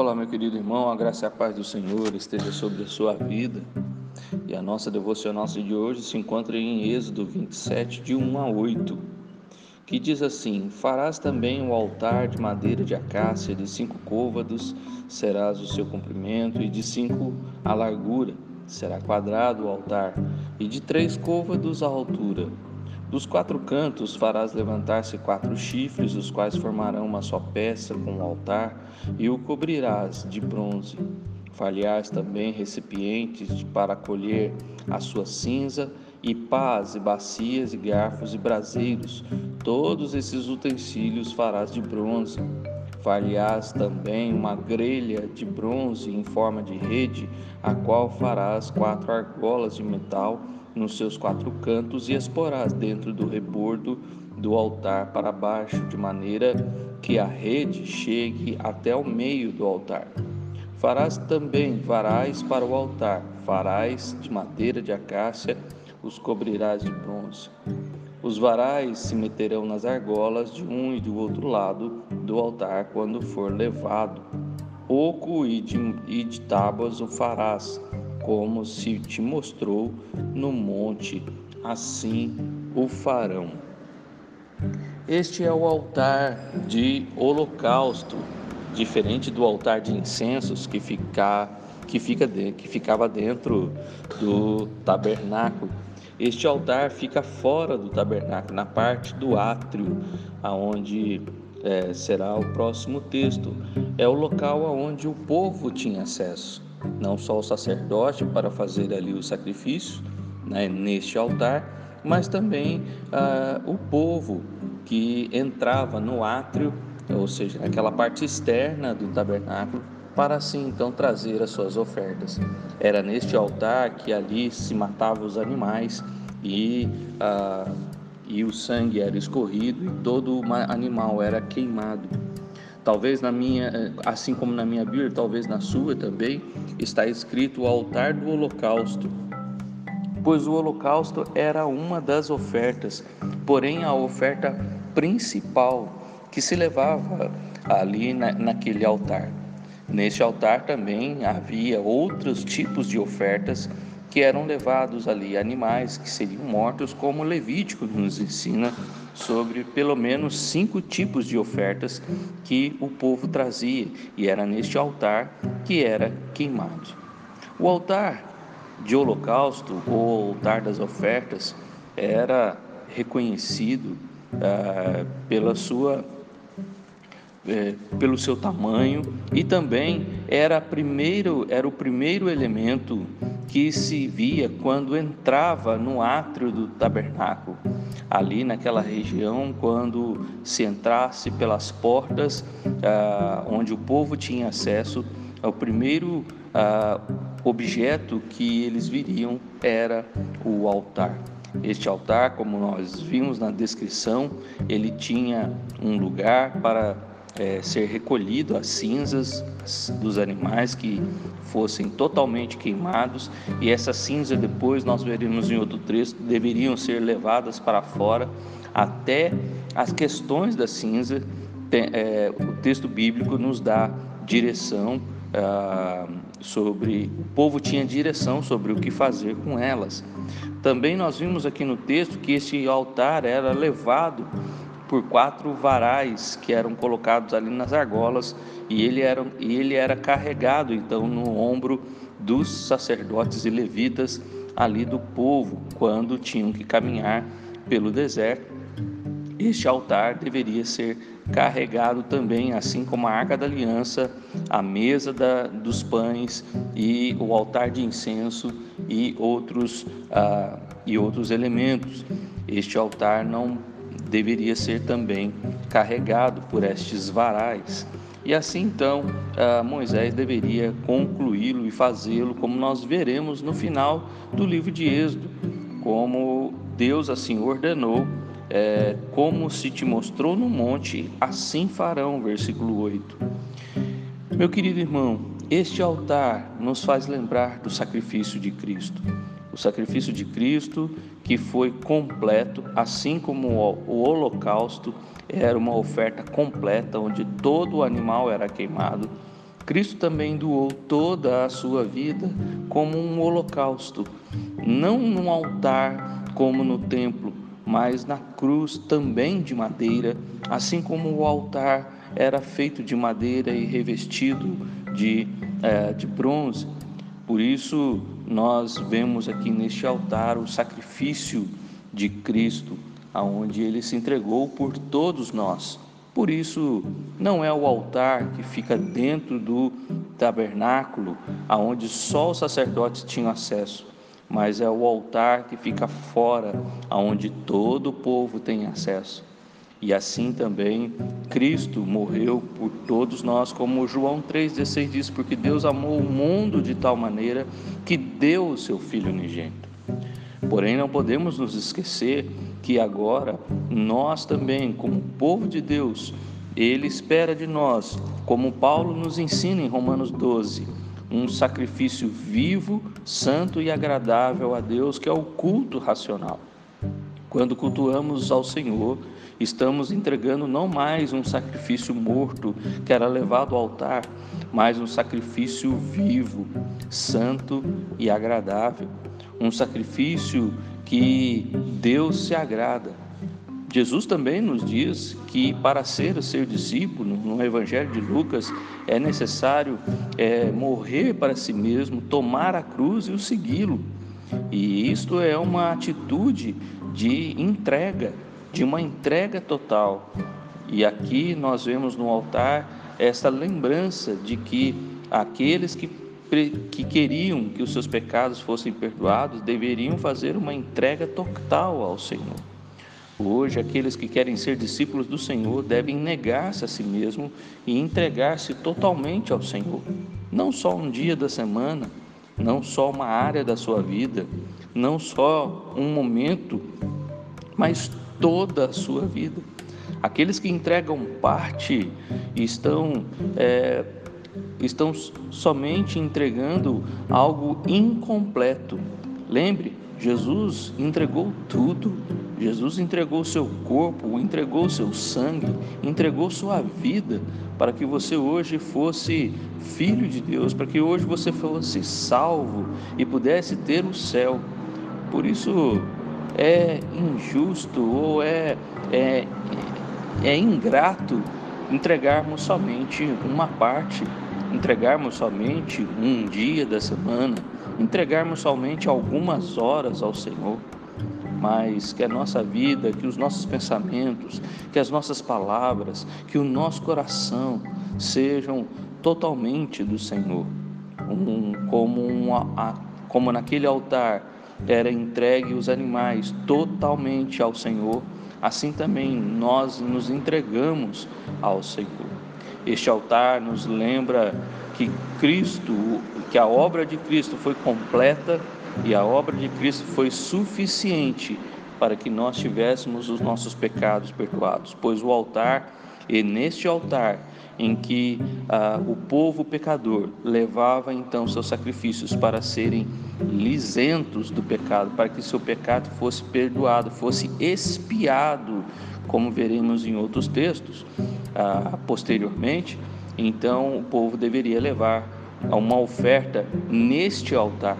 Olá, meu querido irmão, a graça e a paz do Senhor esteja sobre a sua vida. E a nossa devocional de hoje se encontra em Êxodo 27, de 1 a 8, que diz assim: Farás também o altar de madeira de acácia, de cinco côvados serás o seu comprimento, e de cinco a largura, será quadrado o altar, e de três côvados a altura dos quatro cantos farás levantar-se quatro chifres, os quais formarão uma só peça com o altar, e o cobrirás de bronze. Falharás também recipientes para colher a sua cinza, e pás, e bacias, e garfos, e braseiros. Todos esses utensílios farás de bronze. Falharás também uma grelha de bronze em forma de rede, a qual farás quatro argolas de metal nos seus quatro cantos e esporás dentro do rebordo do altar para baixo, de maneira que a rede chegue até o meio do altar. Farás também varais para o altar, farás de madeira de acácia, os cobrirás de bronze. Os varais se meterão nas argolas de um e do outro lado do altar quando for levado. Oco e de, e de tábuas o farás como se te mostrou no monte, assim o farão. Este é o altar de holocausto, diferente do altar de incensos que, fica, que, fica de, que ficava dentro do tabernáculo. Este altar fica fora do tabernáculo, na parte do átrio, aonde é, será o próximo texto. É o local aonde o povo tinha acesso não só o sacerdote para fazer ali o sacrifício né, neste altar, mas também ah, o povo que entrava no átrio, ou seja, naquela parte externa do tabernáculo, para assim então trazer as suas ofertas. Era neste altar que ali se matavam os animais e, ah, e o sangue era escorrido e todo animal era queimado. Talvez na minha, assim como na minha Bíblia, talvez na sua também, está escrito o altar do holocausto. Pois o holocausto era uma das ofertas, porém a oferta principal que se levava ali na, naquele altar. Neste altar também havia outros tipos de ofertas que eram levados ali, animais que seriam mortos, como Levítico nos ensina sobre pelo menos cinco tipos de ofertas que o povo trazia, e era neste altar que era queimado. O altar de holocausto, ou altar das ofertas, era reconhecido ah, pela sua é, pelo seu tamanho e também era primeiro era o primeiro elemento que se via quando entrava no átrio do tabernáculo ali naquela região, quando se entrasse pelas portas ah, onde o povo tinha acesso, o primeiro ah, objeto que eles viriam era o altar. Este altar, como nós vimos na descrição, ele tinha um lugar para é, ser recolhido as cinzas dos animais que fossem totalmente queimados e essa cinza depois nós veremos em outro trecho deveriam ser levadas para fora até as questões da cinza é, o texto bíblico nos dá direção ah, sobre o povo tinha direção sobre o que fazer com elas. Também nós vimos aqui no texto que esse altar era levado por quatro varais que eram colocados ali nas argolas e ele era, e ele era carregado então no ombro dos sacerdotes e levitas ali do povo quando tinham que caminhar pelo deserto. Este altar deveria ser carregado também, assim como a arca da aliança, a mesa da, dos pães e o altar de incenso e outros, ah, e outros elementos. Este altar não deveria ser também carregado por estes varais. E assim então Moisés deveria concluí-lo e fazê-lo, como nós veremos no final do livro de Êxodo, como Deus assim ordenou, é, como se te mostrou no monte, assim farão. Versículo 8. Meu querido irmão, este altar nos faz lembrar do sacrifício de Cristo o sacrifício de Cristo que foi completo, assim como o holocausto era uma oferta completa, onde todo o animal era queimado. Cristo também doou toda a sua vida como um holocausto, não num altar como no templo, mas na cruz também de madeira, assim como o altar era feito de madeira e revestido de, é, de bronze. Por isso, nós vemos aqui neste altar o sacrifício de Cristo, aonde ele se entregou por todos nós. Por isso, não é o altar que fica dentro do tabernáculo, aonde só os sacerdotes tinham acesso, mas é o altar que fica fora, aonde todo o povo tem acesso. E assim também Cristo morreu por todos nós, como João 3,16 diz, porque Deus amou o mundo de tal maneira que deu o seu Filho unigênito. Porém, não podemos nos esquecer que agora nós também, como povo de Deus, Ele espera de nós, como Paulo nos ensina em Romanos 12, um sacrifício vivo, santo e agradável a Deus, que é o culto racional. Quando cultuamos ao Senhor, estamos entregando não mais um sacrifício morto que era levado ao altar, mas um sacrifício vivo, santo e agradável. Um sacrifício que Deus se agrada. Jesus também nos diz que para ser seu discípulo, no Evangelho de Lucas, é necessário é, morrer para si mesmo, tomar a cruz e o segui-lo. E isto é uma atitude de entrega, de uma entrega total. E aqui nós vemos no altar essa lembrança de que aqueles que que queriam que os seus pecados fossem perdoados deveriam fazer uma entrega total ao Senhor. Hoje, aqueles que querem ser discípulos do Senhor devem negar-se a si mesmo e entregar-se totalmente ao Senhor. Não só um dia da semana, não só uma área da sua vida, não só um momento, mas toda a sua vida. Aqueles que entregam parte estão é, estão somente entregando algo incompleto. Lembre, Jesus entregou tudo. Jesus entregou seu corpo, entregou seu sangue, entregou sua vida para que você hoje fosse filho de Deus, para que hoje você fosse salvo e pudesse ter o céu. Por isso é injusto ou é, é, é ingrato entregarmos somente uma parte entregarmos somente um dia da semana, entregarmos somente algumas horas ao Senhor, mas que a nossa vida, que os nossos pensamentos, que as nossas palavras, que o nosso coração sejam totalmente do Senhor, um, como, como naquele altar era entregue os animais totalmente ao Senhor, assim também nós nos entregamos ao Senhor. Este altar nos lembra que Cristo, que a obra de Cristo foi completa e a obra de Cristo foi suficiente para que nós tivéssemos os nossos pecados perdoados, pois o altar e neste altar em que ah, o povo pecador levava então seus sacrifícios para serem lisentos do pecado, para que seu pecado fosse perdoado, fosse expiado, como veremos em outros textos ah, posteriormente, então o povo deveria levar uma oferta neste altar.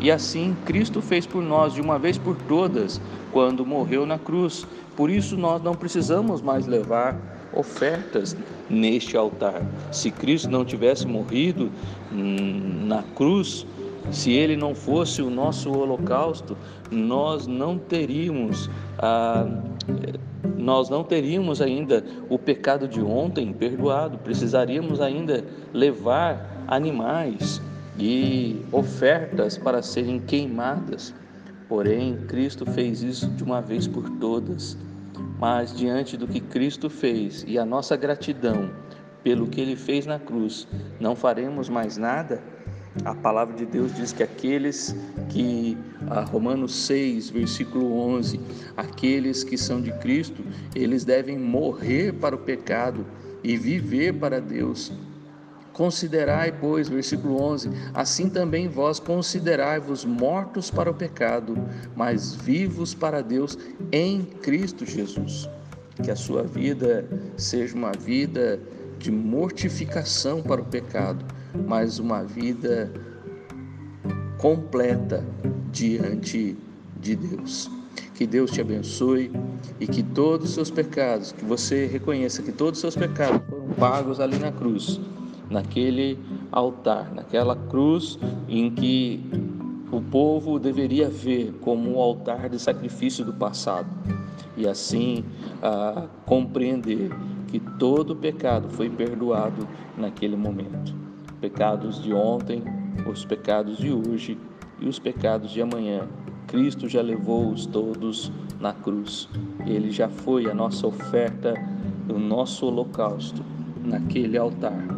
E assim Cristo fez por nós de uma vez por todas, quando morreu na cruz. Por isso nós não precisamos mais levar ofertas neste altar. Se Cristo não tivesse morrido hum, na cruz, se ele não fosse o nosso holocausto, nós não teríamos a nós não teríamos ainda o pecado de ontem perdoado, precisaríamos ainda levar animais e ofertas para serem queimadas. Porém, Cristo fez isso de uma vez por todas. Mas diante do que Cristo fez e a nossa gratidão pelo que ele fez na cruz, não faremos mais nada? A palavra de Deus diz que aqueles que, Romanos 6, versículo 11, aqueles que são de Cristo, eles devem morrer para o pecado e viver para Deus. Considerai, pois, versículo 11: assim também vós considerai-vos mortos para o pecado, mas vivos para Deus em Cristo Jesus. Que a sua vida seja uma vida de mortificação para o pecado, mas uma vida completa diante de Deus. Que Deus te abençoe e que todos os seus pecados, que você reconheça que todos os seus pecados foram pagos ali na cruz, naquele altar, naquela cruz em que o povo deveria ver como um altar de sacrifício do passado e assim ah, compreender que todo pecado foi perdoado naquele momento. Pecados de ontem, os pecados de hoje e os pecados de amanhã. Cristo já levou-os todos na cruz. Ele já foi a nossa oferta, o nosso holocausto naquele altar.